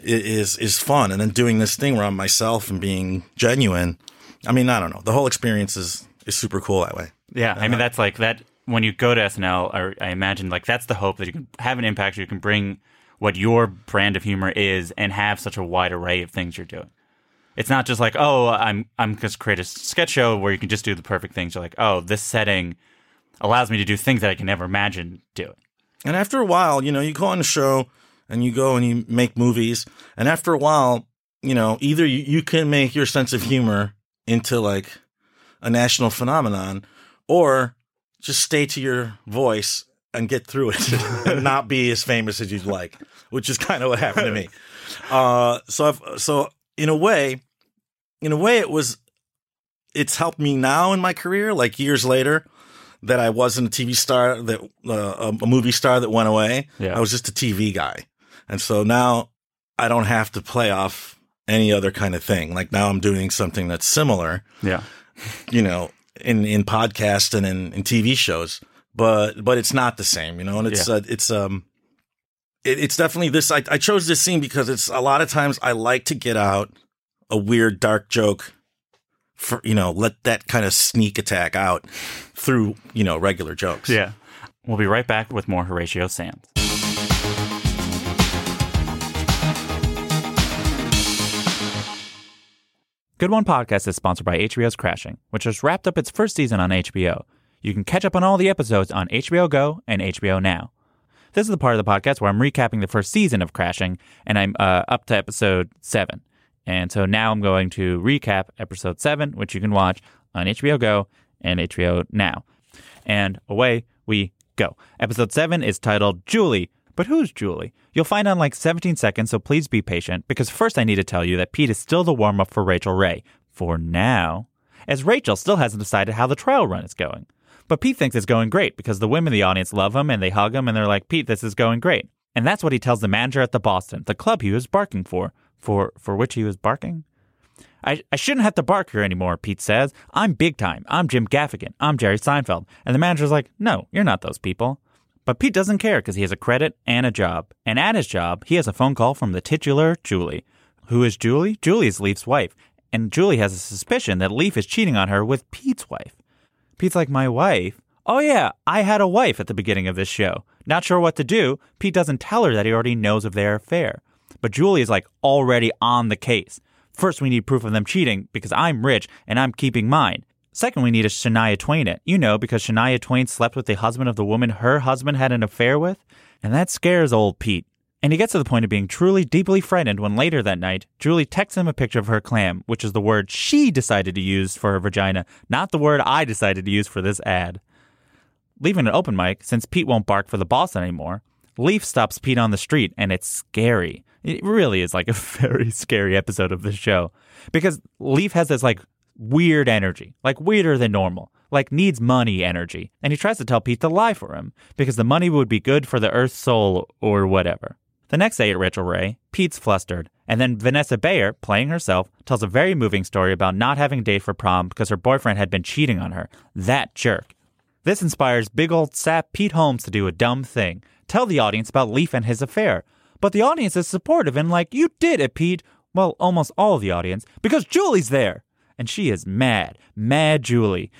is is fun, and then doing this thing where I'm myself and being genuine. I mean, I don't know. The whole experience is is super cool that way. Yeah, I mean uh-huh. that's like that when you go to SNL, or I imagine like that's the hope that you can have an impact. You can bring what your brand of humor is and have such a wide array of things you're doing. It's not just like oh I'm I'm just create a sketch show where you can just do the perfect things. You're like oh this setting allows me to do things that I can never imagine doing. And after a while, you know, you go on a show and you go and you make movies. And after a while, you know, either you, you can make your sense of humor into like a national phenomenon or just stay to your voice and get through it [laughs] and not be as famous as you'd like, which is kind of what happened to me. [laughs] Uh, so I've, so in a way, in a way, it was, it's helped me now in my career, like years later, that I wasn't a TV star that uh, a movie star that went away. Yeah. I was just a TV guy, and so now I don't have to play off any other kind of thing. Like now I'm doing something that's similar, Yeah. you know, in in podcast and in, in TV shows, but but it's not the same, you know. And it's Yeah. uh, it's um. It, it's definitely this. I, I chose this scene because it's a lot of times I like to get out a weird dark joke for you know let that kind of sneak attack out through you know regular jokes. Yeah. We'll be right back with more Horatio Sanz. Good One Podcast is sponsored by HBO's Crashing, which has wrapped up its first season on HBO. You can catch up on all the episodes on HBO Go and HBO Now. This is the part of the podcast where I'm recapping the first season of Crashing, and I'm uh, up to episode seven. And so now I'm going to recap episode seven, which you can watch on HBO Go and HBO Now. And away we go. Episode 7 is titled Julie. But who's Julie? You'll find out in like 17 seconds, so please be patient, because first I need to tell you that Pete is still the warm up for Rachael Ray. For now. As Rachael still hasn't decided how the trial run is going. But Pete thinks it's going great because the women in the audience love him and they hug him and they're like, Pete, this is going great. And that's what he tells the manager at the Boston, the club he was barking for. For for which he was barking? I, I shouldn't have to bark here anymore, Pete says. I'm big time. I'm Jim Gaffigan. I'm Jerry Seinfeld. And the manager's like, no, you're not those people. But Pete doesn't care because he has a credit and a job. And at his job, he has a phone call from the titular Julie. Who is Julie? Julie is Leif's wife. And Julie has a suspicion that Leif is cheating on her with Pete's wife. Pete's like, My wife? Oh, yeah, I had a wife at the beginning of this show. Not sure what to do. Pete doesn't tell her that he already knows of their affair. But Julie is like already on the case. First, we need proof of them cheating because I'm rich and I'm keeping mine. Second, we need a Shania Twain it. You know, because Shania Twain slept with the husband of the woman her husband had an affair with. And that scares old Pete. And he gets to the point of being truly deeply frightened when later that night, Julie texts him a picture of her clam, which is the word she decided to use for her vagina, not the word I decided to use for this ad. Leaving an open mic, since Pete won't bark for the boss anymore, Leif stops Pete on the street, and it's scary. It really is like a [laughs] very scary episode of the show because Leif has this like weird energy, like weirder than normal, like needs money energy. And he tries to tell Pete to lie for him because the money would be good for the Earth's soul or whatever. The next day at Rachael Ray, Pete's flustered, and then Vanessa Bayer, playing herself, tells a very moving story about not having a date for prom because her boyfriend had been cheating on her. That jerk. This inspires big old sap Pete Holmes to do a dumb thing tell the audience about Leif and his affair. But the audience is supportive and like, you did it, Pete. Well, almost all the audience, because Julie's there. And she is mad, mad Julie.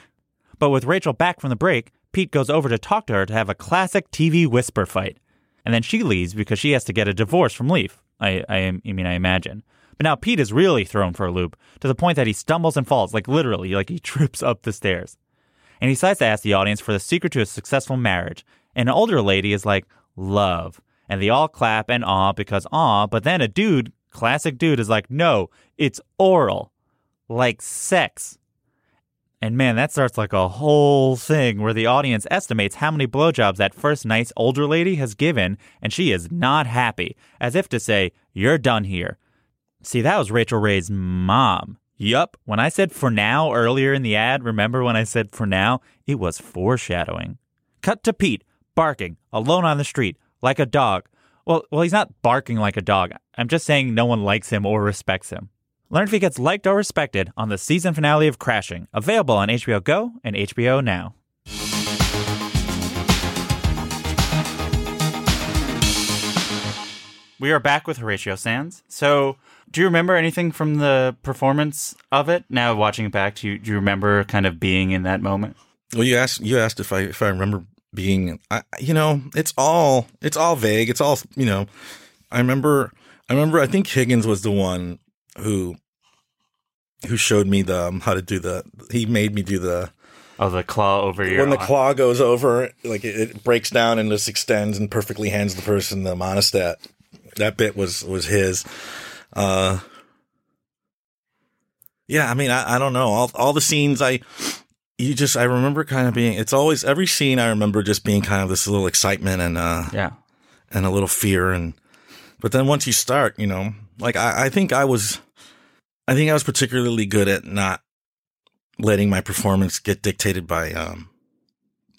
But with Rachael back from the break, Pete goes over to talk to her to have a classic TV whisper fight. And then she leaves because she has to get a divorce from Leif. I, I, I mean, I imagine. But now Pete is really thrown for a loop to the point that he stumbles and falls, like literally, like he [laughs] trips up the stairs. And he decides to ask the audience for the secret to a successful marriage. And an older lady is like, love. And they all clap and awe because awe, but then a dude, classic dude, is like, no, it's oral. Like sex. And man, that starts like a whole thing where the audience estimates how many blowjobs that first nice older lady has given, and she is not happy, as if to say, You're done here. See, that was Rachael Ray's mom. Yup, when I said for now earlier in the ad, remember when I said for now? It was foreshadowing. Cut to Pete, barking, alone on the street, like a dog. Well, well, he's not barking like a dog. I'm just saying no one likes him or respects him. Learn if he gets liked or respected on the season finale of Crashing, available on HBO Go and HBO Now. We are back with Horatio Sanz. So, do you remember anything from the performance of it? Now watching it back, do you, do you remember kind of being in that moment? Well, you asked you asked if I if I remember being, I, you know, it's all it's all vague. It's all you know. I remember I remember I think Higgins was the one who who showed me the um, how to do the. He made me do the. Oh, the claw over your. When the claw goes over, like it, it breaks down and just extends and perfectly hands the person the Monistat. That bit was was his. Uh, yeah, I mean, I, I don't know all all the scenes I. You just, I remember kind of being. It's always every scene. I remember just being kind of this little excitement and uh, yeah, and a little fear and. But then once you start, you know, like I, I think I was, I think I was particularly good at not letting my performance get dictated by um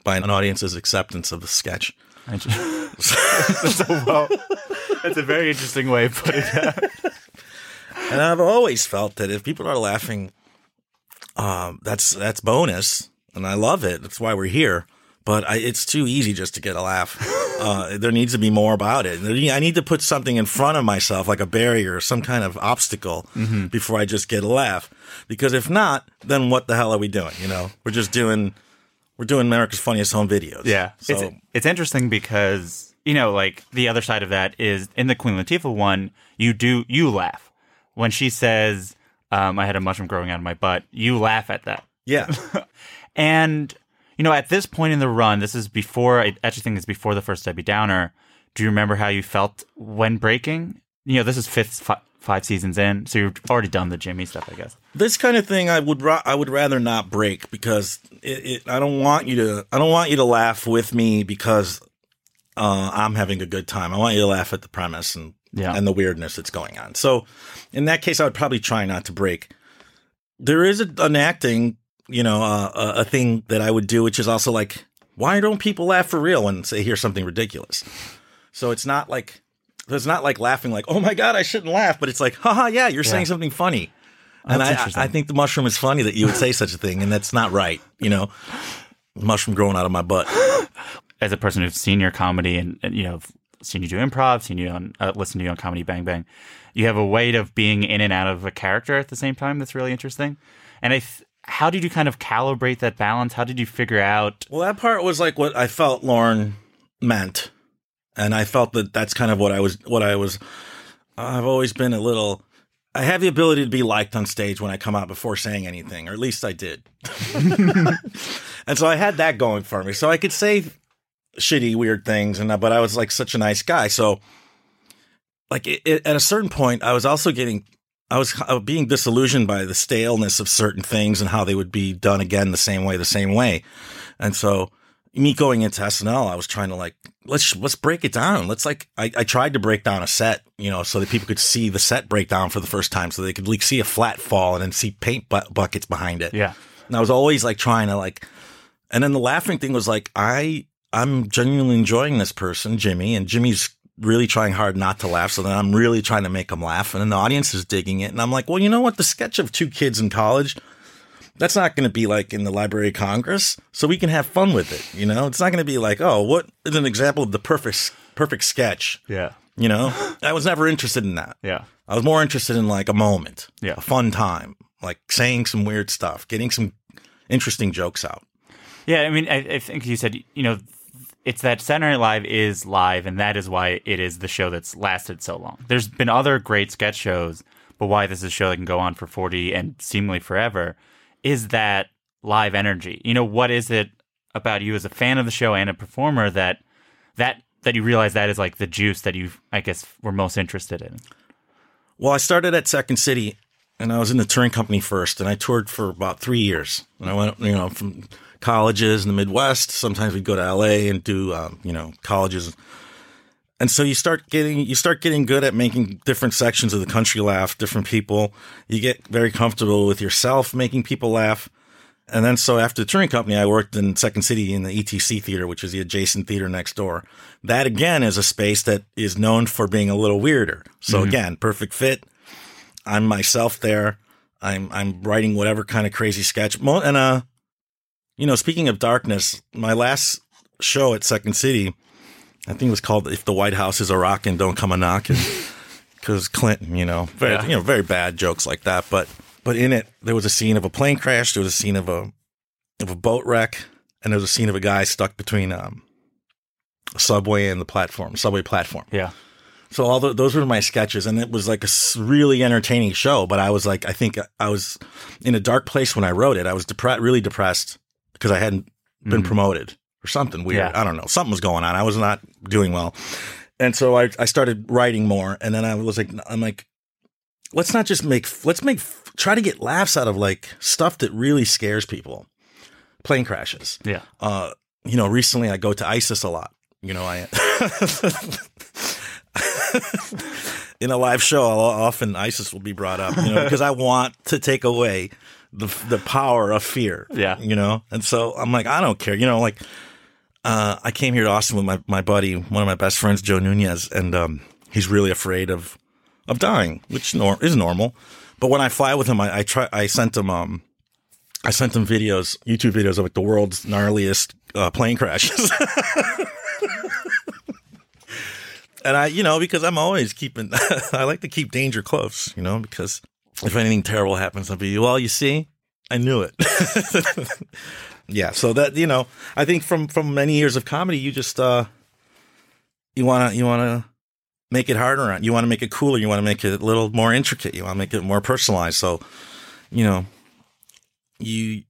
by an audience's acceptance of the sketch. That's, [laughs] a, [laughs] well, that's a very interesting way of putting it. [laughs] and I've always felt that if people are laughing, um, that's that's bonus, and I love it. That's why we're here. But I, it's too easy just to get a laugh. Uh, there needs to be more about it. I need to put something in front of myself, like a barrier or some kind of obstacle, Mm-hmm. before I just get a laugh. Because if not, then what the hell are we doing? You know, we're just doing we're doing America's Funniest Home Videos. Yeah. So It's, it's interesting because, you know, like the other side of that is in the Queen Latifah one, you do, you laugh. When she says, um, I had a mushroom growing out of my butt, you laugh at that. yeah, [laughs] And, you know, at this point in the run, this is before, I actually think it's before the first Debbie Downer. Do you remember how you felt when breaking? You know, this is fifth, fi- five seasons in, so you've already done the Jimmy stuff, I guess. this kind of thing I would ra- I would rather not break because it, it, I don't want you to I don't want you to laugh with me because uh, I'm having a good time. I want you to laugh at the premise and Yeah. and the weirdness that's going on. So in that case, I would probably try not to break. There is a, an acting, you know, uh, a, a thing that I would do, which is also like, why don't people laugh for real when they hear something ridiculous? So it's not like it's not like laughing like, oh my god, I shouldn't laugh, but it's like, haha, yeah, you're saying something funny. And I. I think the mushroom is funny that you would say such a thing, and that's not right. You know, mushroom growing out of my butt. [gasps] as a person who's seen your comedy and, and you know seen you do improv, seen you on uh, listened to you on Comedy Bang Bang, you have a way of being in and out of a character at the same time that's really interesting. And I, th- how did you kind of calibrate that balance? How did you figure out? Well, that part was like what I felt Lorne meant, and I felt that that's kind of what I was. What I was. I've always been a little. I have the ability to be liked on stage when I come out before saying anything, or at least I did. [laughs] and so I had that going for me, so I could say shitty, weird things, and but I was like such a nice guy. So, like it, it, at a certain point, I was also getting. I was being disillusioned by the staleness of certain things and how they would be done again the same way, the same way. And so me going into SNL, I was trying to like, let's, let's break it down. Let's like, I, I tried to break down a set, you know, so that people could see the set breakdown for the first time so they could like see a flat fall and then see paint bu- buckets behind it. Yeah, And I was always like trying to like, and then the laughing thing was like, I, I'm genuinely enjoying this person, Jimmy, and Jimmy's really trying hard not to laugh. So then I'm really trying to make them laugh. And then the audience is digging it. And I'm like, well, you know what? The sketch of two kids in college, that's not going to be like in the Library of Congress. So we can have fun with it. You know, it's not going to be like, oh, what is an example of the perfect, perfect sketch? yeah, You know, I was never interested in that. yeah. I was more interested in like a moment, Yeah. a fun time, like saying some weird stuff, getting some interesting jokes out. Yeah, I mean, I, I think you said, you know, it's that Saturday Night Live is live, and that is why it is the show that's lasted so long. There's been other great sketch shows, but why this is a show that can go on for 40 and seemingly forever is that live energy. You know, what is it about you as a fan of the show and a performer that that that you realize that is like the juice that you I guess were most interested in? Well, I started at Second City and I was in the touring company first and I toured for about 3 years. And I went, you know, from colleges in the Midwest, sometimes we'd go to LA and do um, you know, colleges. And so you start getting you start getting good at making different sections of the country laugh different people. You get very comfortable with yourself making people laugh. And then so after the touring company i worked in second city in the etc theater which is the adjacent theater next door. That again is a space that is known for being a little weirder. So Mm-hmm. again perfect fit i'm myself there i'm i'm writing whatever kind of crazy sketch and uh you know speaking of darkness my last show at second city I think it was called "If the White House is a Rockin', Don't Come a Knockin'," [laughs] because Clinton, you know, very Yeah. you know very bad jokes like that. But but in it, there was a scene of a plane crash. There was a scene of a of a boat wreck, and there was a scene of a guy stuck between um, a subway and the platform, subway platform. Yeah. So all the, those were my sketches, and it was like a really entertaining show. But I was like, I think I was in a dark place when I wrote it. I was depre- really depressed because I hadn't been promoted or something weird. Yeah. I don't know. Something was going on. I was not doing well, and so I I started writing more. And then I was like, I'm like, let's not just make let's make try to get laughs out of like stuff that really scares people. Plane crashes Yeah. uh, you know, recently I go to ISIS a lot. You know, I [laughs] [laughs] [laughs] in a live show, I'll, often ISIS will be brought up. You know, because I want to take away the the power of fear. Yeah. you know, and so I'm like, I don't care. You know, like uh, I came here to Austin with my my buddy, one of my best friends, Joe Nunez, and um, he's really afraid of of dying, which nor- is normal. But when I fly with him, I, I try. I sent him um, I sent him videos, YouTube videos of like the world's gnarliest uh, plane crashes. [laughs] and I, you know, because I'm always keeping, [laughs] I like to keep danger close, you know, because if anything terrible happens, I'll be, well, you see, I knew it. [laughs] yeah. So that, you know, I think from, from many years of comedy, you just, uh, you want to, you want to make it harder on, you want to make it cooler. You want to make it a little more intricate. You want to make it more personalized. So, you know, you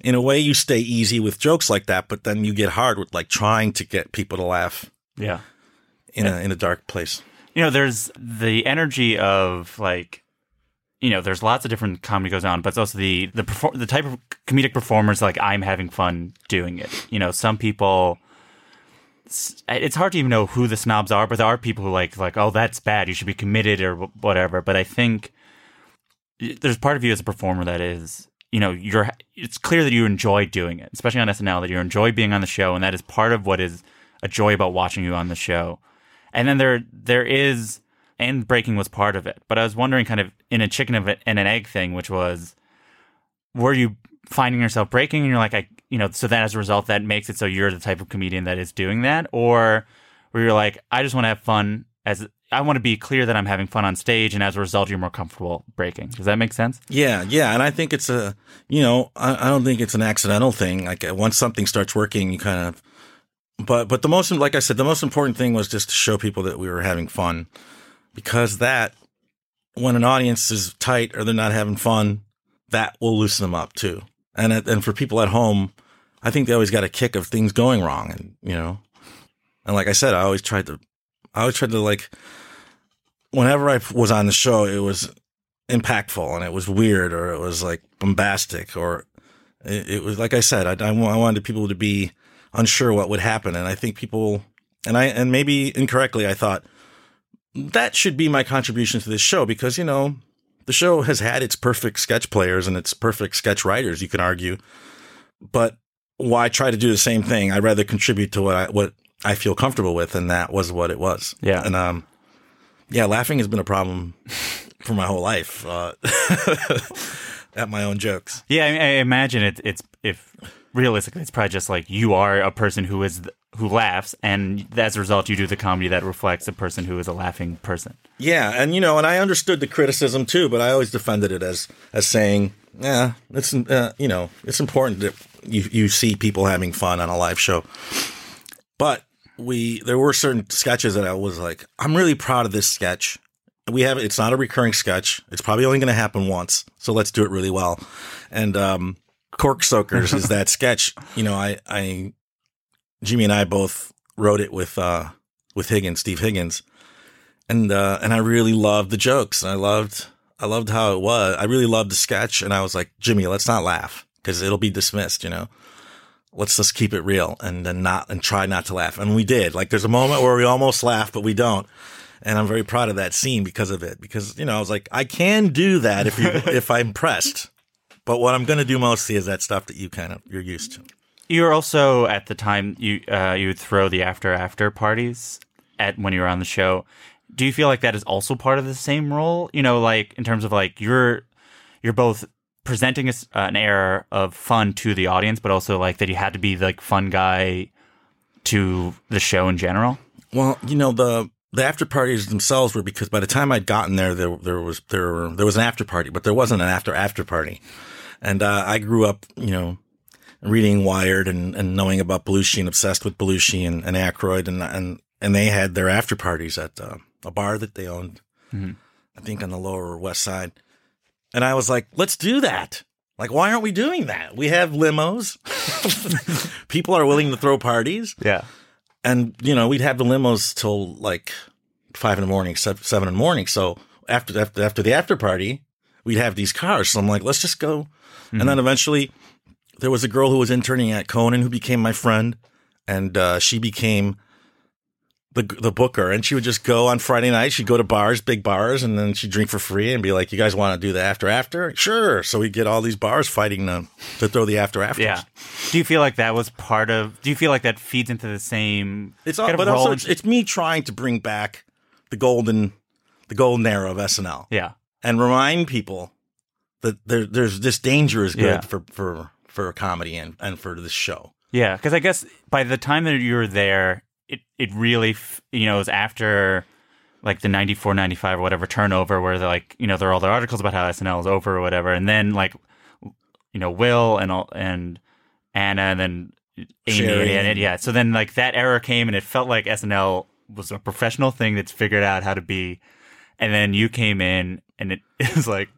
in a way you stay easy with jokes like that, but then you get hard with like trying to get people to laugh Yeah. In a in a dark place. you know, there's the energy of like, you know, there's lots of different comedy goes on, but it's also the the perfor- the type of comedic performers like I'm having fun doing it. You know, some people. it's- It's hard to even know who the snobs are, but there are people who like like oh that's bad. You should be committed or whatever. But I think there's part of you as a performer that is you know you're it's clear that you enjoy doing it, especially on SNL that you enjoy being on the show, and that is part of what is a joy about watching you on the show. And then there there is and breaking was part of it. But I was wondering kind of in a chicken of it and an egg thing, which was were you finding yourself breaking and you're like I you know, so that as a result that makes it so you're the type of comedian that is doing that? Or where you're like, I just want to have fun as I want to be clear that I'm having fun on stage and as a result you're more comfortable breaking. Does that make sense? Yeah, yeah, and I think it's a you know I, I don't think it's an accidental thing. Like uh, once something starts working, you kind of. But but the most like I said, the most important thing was just to show people that we were having fun, because that when an audience is tight or they're not having fun, that will loosen them up too. And it- and for people at home, I think they always got a kick of things going wrong, and you know, and like I said, I always tried to, I always tried to like, whenever I was on the show, it was impactful and it was weird or it was like bombastic or it, it was like I said, I I wanted people to be unsure what would happen, and I think people and I and maybe incorrectly I thought that should be my contribution to this show because you know the show has had its perfect sketch players and its perfect sketch writers, you can argue, but why try to do the same thing? I'd rather contribute to what I what I feel comfortable with, and that was what it was. Yeah. and um, yeah, laughing has been a problem for my whole life uh, [laughs] at my own jokes. Yeah, I, I imagine it, it's if realistically, it's probably just like you are a person who is who laughs, and as a result, you do the comedy that reflects a person who is a laughing person. Yeah, and you know, and I understood the criticism too, but I always defended it as as saying, yeah, it's uh, you know, it's important that you you see people having fun on a live show. But we there were certain sketches that I was like, I'm really proud of this sketch, we have it's not a recurring sketch. It's probably only going to happen once, so let's do it really well. And um, Cork Soakers is [laughs] that sketch. You know, I, I, Jimmy and I both wrote it with uh, with Higgins, Steve Higgins, and uh, and I really loved the jokes. I loved I loved how it was. I really loved the sketch, and I was like, Jimmy, let's not laugh because it'll be dismissed. You know, let's just keep it real and then not and try not to laugh. And we did. Like, there's a moment where we almost laugh, but we don't. And I'm very proud of that scene because of it. Because you know, I was like, I can do that if you [laughs] if I'm pressed. But what I'm going to do mostly is that stuff that you kind of you're used to. You're also at the time you uh, you would throw the after after parties at when you were on the show. Do you feel like that is also part of the same role? You know, like in terms of like you're you're both presenting a s an air of fun to the audience, but also like that you had to be like fun guy to the show in general. Well, you know the the after parties themselves were because by the time I'd gotten there, there there was there there was an after party, but there wasn't an after after party. And uh, I grew up, you know, reading Wired and, and knowing about Belushi and obsessed with Belushi and, and Aykroyd and and and they had their after parties at uh, a bar that they owned, Mhm. I think on the Lower West Side. And I was like, let's do that. Like, why aren't we doing that? We have limos. [laughs] People are willing to throw parties. Yeah. And, you know, we'd have the limos till like five in the morning, seven, seven in the morning. So after, after, after the after party, we'd have these cars. So I'm like, let's just go. And then eventually there was a girl who was interning at Conan who became my friend. And uh, she became the the booker, and she would just go on Friday night. She'd go to bars, big bars, and then she'd drink for free and be like, "You guys want to do the after after? Sure." So we'd get all these bars fighting to to throw the after after. Yeah. Do you feel like that was part of? Do you feel like that feeds into the same? It's all, kind of but also it's, it's me trying to bring back the golden the golden era of SNL. Yeah. And remind people that there, there's this danger is good Yeah. for for for comedy and and for this show. Yeah, because I guess by the time that you were there, it it really f- you know it was after like the 94 95 or whatever turnover where they're like you know there are all the articles about how SNL is over or whatever and then like you know Will and all and Anna and then Amy and, and yeah so then like that era came and it felt like SNL was a professional thing that's figured out how to be and then you came in and it, [laughs] it like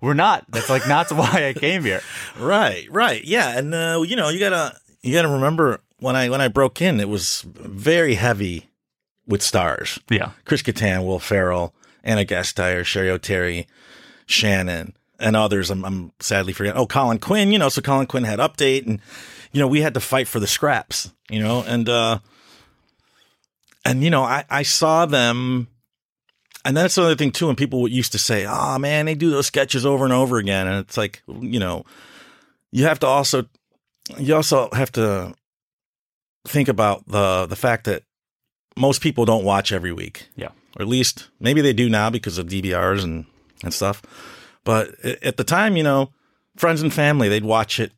we're not that's like not [laughs] why I came here Right, right, yeah, and uh, you know you gotta you gotta remember when I when I broke in, it was very heavy with stars. Yeah. Chris Kattan, Will Ferrell, Anna Gasteyer, Cheri Oteri, Shannon, and others. I'm, I'm sadly forgetting. Oh, Colin Quinn. You know, so Colin Quinn had update, and you know we had to fight for the scraps. You know, and uh, and you know I I saw them. And that's another thing too. When people used to say, "Oh man, they do those sketches over and over again," and it's like, you know, you have to also, you also have to think about the the fact that most people don't watch every week. Yeah. Or at least maybe they do now because of DVRs and and stuff. But at the time, you know, friends and family they'd watch it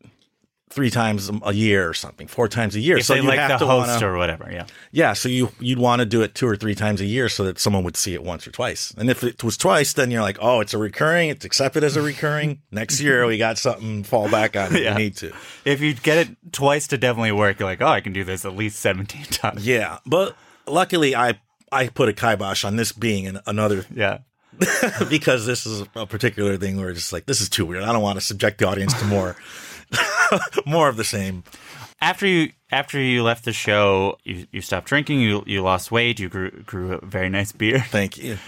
three times a year or something, four times a year. if so you like have the to host wanna- or whatever yeah yeah, so you you'd want to do it two or three times a year so that someone would see it once or twice. And if it was twice, then you're like, oh, it's a recurring. It's accepted as a recurring. [laughs] Next year we got something to fall back on if Yeah. we need to. if you get it twice to definitely work, you're like, oh, I can do this at least 17 [laughs] times. Yeah, but luckily I I put a kibosh on this being an, another Yeah. [laughs] because this is a particular thing where it's just like this is too weird. I don't want to subject the audience to more [laughs] more of the same. After you after you left the show, you, you stopped drinking, you you lost weight, you grew grew a very nice beard. [laughs] Thank you.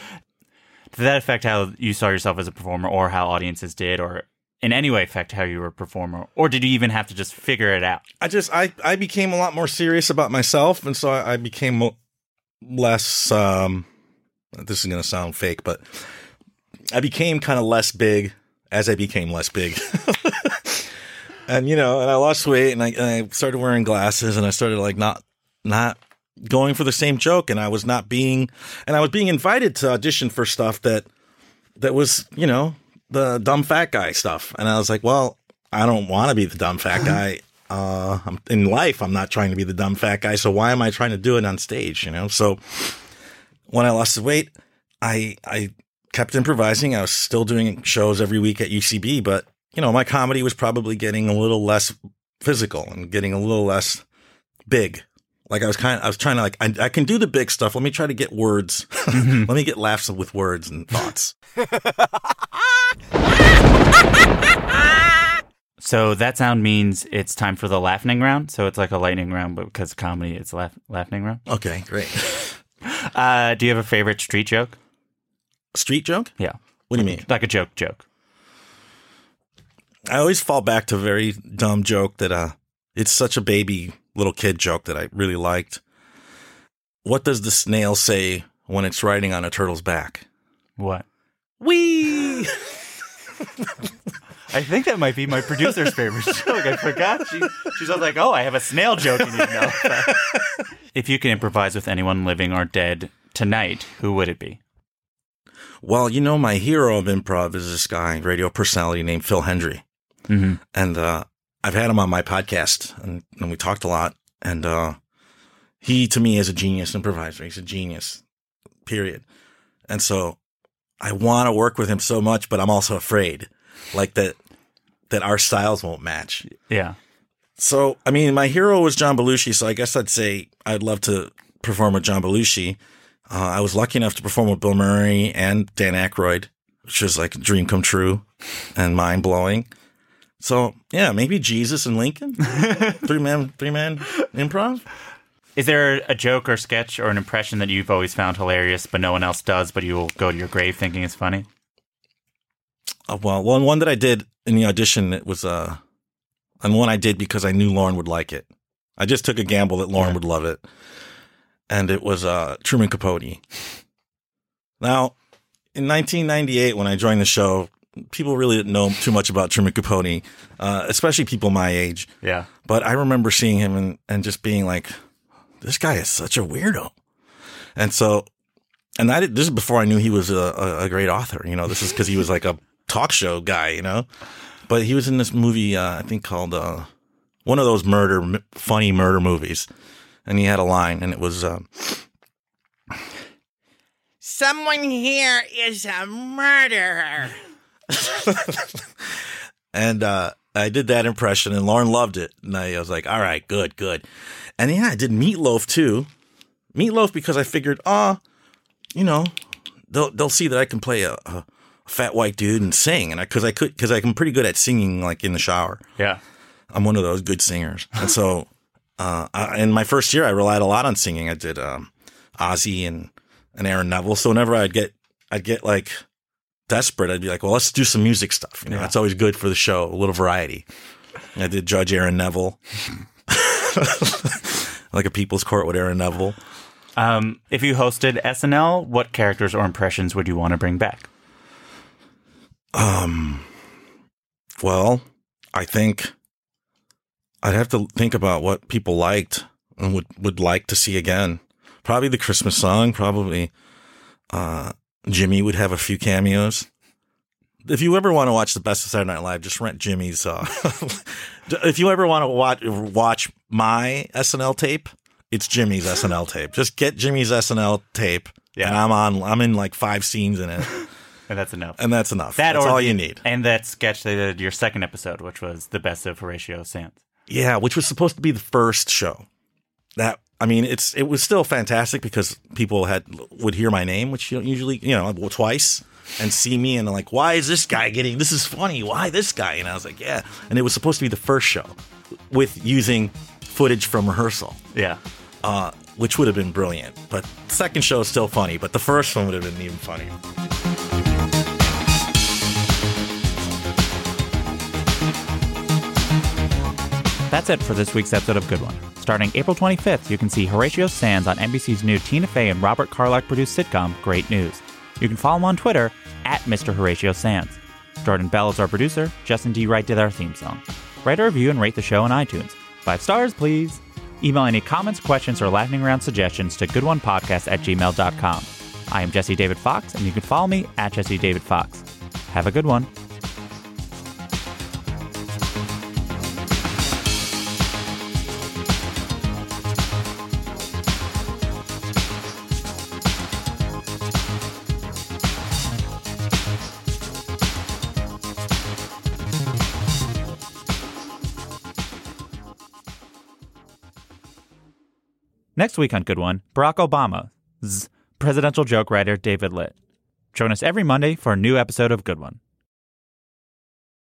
Did that affect how you saw yourself as a performer or how audiences did or in any way affect how you were a performer? Or did you even have to just figure it out? I just I I became a lot more serious about myself, and so I, I became less. um This is going to sound fake, but I became kind of less big as I became less big. [laughs] and you know, and I lost weight, and I, and I started wearing glasses, and I started like not not going for the same joke, and I was not being, and I was being invited to audition for stuff that that was you know the dumb fat guy stuff, and I was like, well, I don't want to be the dumb fat guy. [laughs] Uh, I'm, in life, I'm not trying to be the dumb fat guy. So why am I trying to do it on stage? You know. So when I lost the weight, I I kept improvising. I was still doing shows every week at UCB, but you know, my comedy was probably getting a little less physical and getting a little less big. Like I was kind of, I was trying to like, I, I can do the big stuff. Let me try to get words. [laughs] Let me get laughs with words and thoughts. [laughs] So that sound means it's time for the laughing round. So it's like a lightning round, but because comedy, it's laugh- laughing round. Okay, great. [laughs] Uh, do you have a favorite street joke? Street joke? Yeah. What do you mean? Like a joke joke. I always fall back to a very dumb joke that uh it's such a baby little kid joke that I really liked. What does the snail say when it's riding on a turtle's back? What? Wee. [laughs] [laughs] I think that might be my producer's favorite [laughs] joke. I forgot. She, she's all like, oh, I have a snail joke you need to if you can improvise with anyone living or dead tonight, who would it be? Well, you know, my hero of improv is this guy, radio personality named Phil Hendrie. Mhm. And uh, I've had him on my podcast and, and we talked a lot. And uh, he, to me, is a genius improviser. He's a genius, period. And so I want to work with him so much, but I'm also afraid like that, that our styles won't match. Yeah. So, I mean, my hero was John Belushi, so I guess I'd say I'd love to perform with John Belushi. Uh, I was lucky enough to perform with Bill Murray and Dan Aykroyd, which was like a dream come true and mind blowing. So, yeah, maybe Jesus and Lincoln, [laughs] three man, three man improv. Is there a joke or sketch or an impression that you've always found hilarious, but no one else does, but you will go to your grave thinking it's funny? Uh, well, one one that I did in the audition, it was uh, and one I did because I knew Lorne would like it. I just took a gamble that Lorne would love it, and it was uh, Truman Capote. Now, in 1998, when I joined the show, people really didn't know too much about Truman Capote, uh, especially people my age. Yeah. But I remember seeing him and, and just being like, this guy is such a weirdo. And so, and I did, this is before I knew he was a, a, a great author. You know, this is because he was like a talk show guy, you know? But he was in this movie, uh, I think called, uh, one of those murder, m- funny murder movies. And he had a line and it was, um, Someone here is a murderer. [laughs] and uh, I did that impression, and Lorne loved it. And I, I was like, "All right, good, good." And yeah, I did Meatloaf too. Meatloaf because I figured, ah, you know, they'll they'll see that I can play a, a fat white dude and sing, and I because I could because I'm pretty good at singing like in the shower. Yeah. I'm one of those good singers, and so uh, I, in my first year, I relied a lot on singing. I did um, Ozzy and and Aaron Neville. So whenever I'd get I'd get like desperate, I'd be like, well, let's do some music stuff. You know, Yeah. that's always good for the show, a little variety. I did Judge Aaron Neville, [laughs] like a People's Court with Aaron Neville. Um, if you hosted SNL, what characters or impressions would you want to bring back? Um, well, I think I'd have to think about what people liked and would, would like to see again. Probably the Christmas song. Probably, uh, Jimmy would have a few cameos. If you ever want to watch the best of Saturday Night Live, just rent Jimmy's. Uh, [laughs] if you ever want to watch watch my SNL tape, it's Jimmy's SNL tape. Just get Jimmy's SNL tape, Yeah. and I'm on. I'm in like five scenes in it, [laughs] And that's enough. and that's enough. That that's all you need. And that sketch they did your second episode, which was the best of Horatio Sanz. Yeah, which was supposed to be the first show. That I mean, it's it was still fantastic because people had would hear my name, which you don't usually you know twice, and see me and like, why is this guy getting? This is funny. Why this guy? And I was like, yeah. And it was supposed to be the first show with using footage from rehearsal, Yeah. uh, which would have been brilliant. But second show is still funny, but the first one would have been even funnier. That's it for this week's episode of Good One. Starting April 25th, you can see Horatio Sanz on NBC's new Tina Fey and Robert Carlock produced sitcom, Great News. You can follow him on Twitter at Mr. Horatio Sanz. Jordan Bell is our producer. Justin D. Wright did our theme song. Write a review and rate the show on iTunes. Five stars, please. Email any comments, questions, or laughing around suggestions to goodonepodcast at gmail.com. I am Jesse David Fox, and you can follow me at Jesse David Fox. Have a good one. Next week on Good One, Barack Obama's presidential joke writer David Litt. Join us every Monday for a new episode of Good One.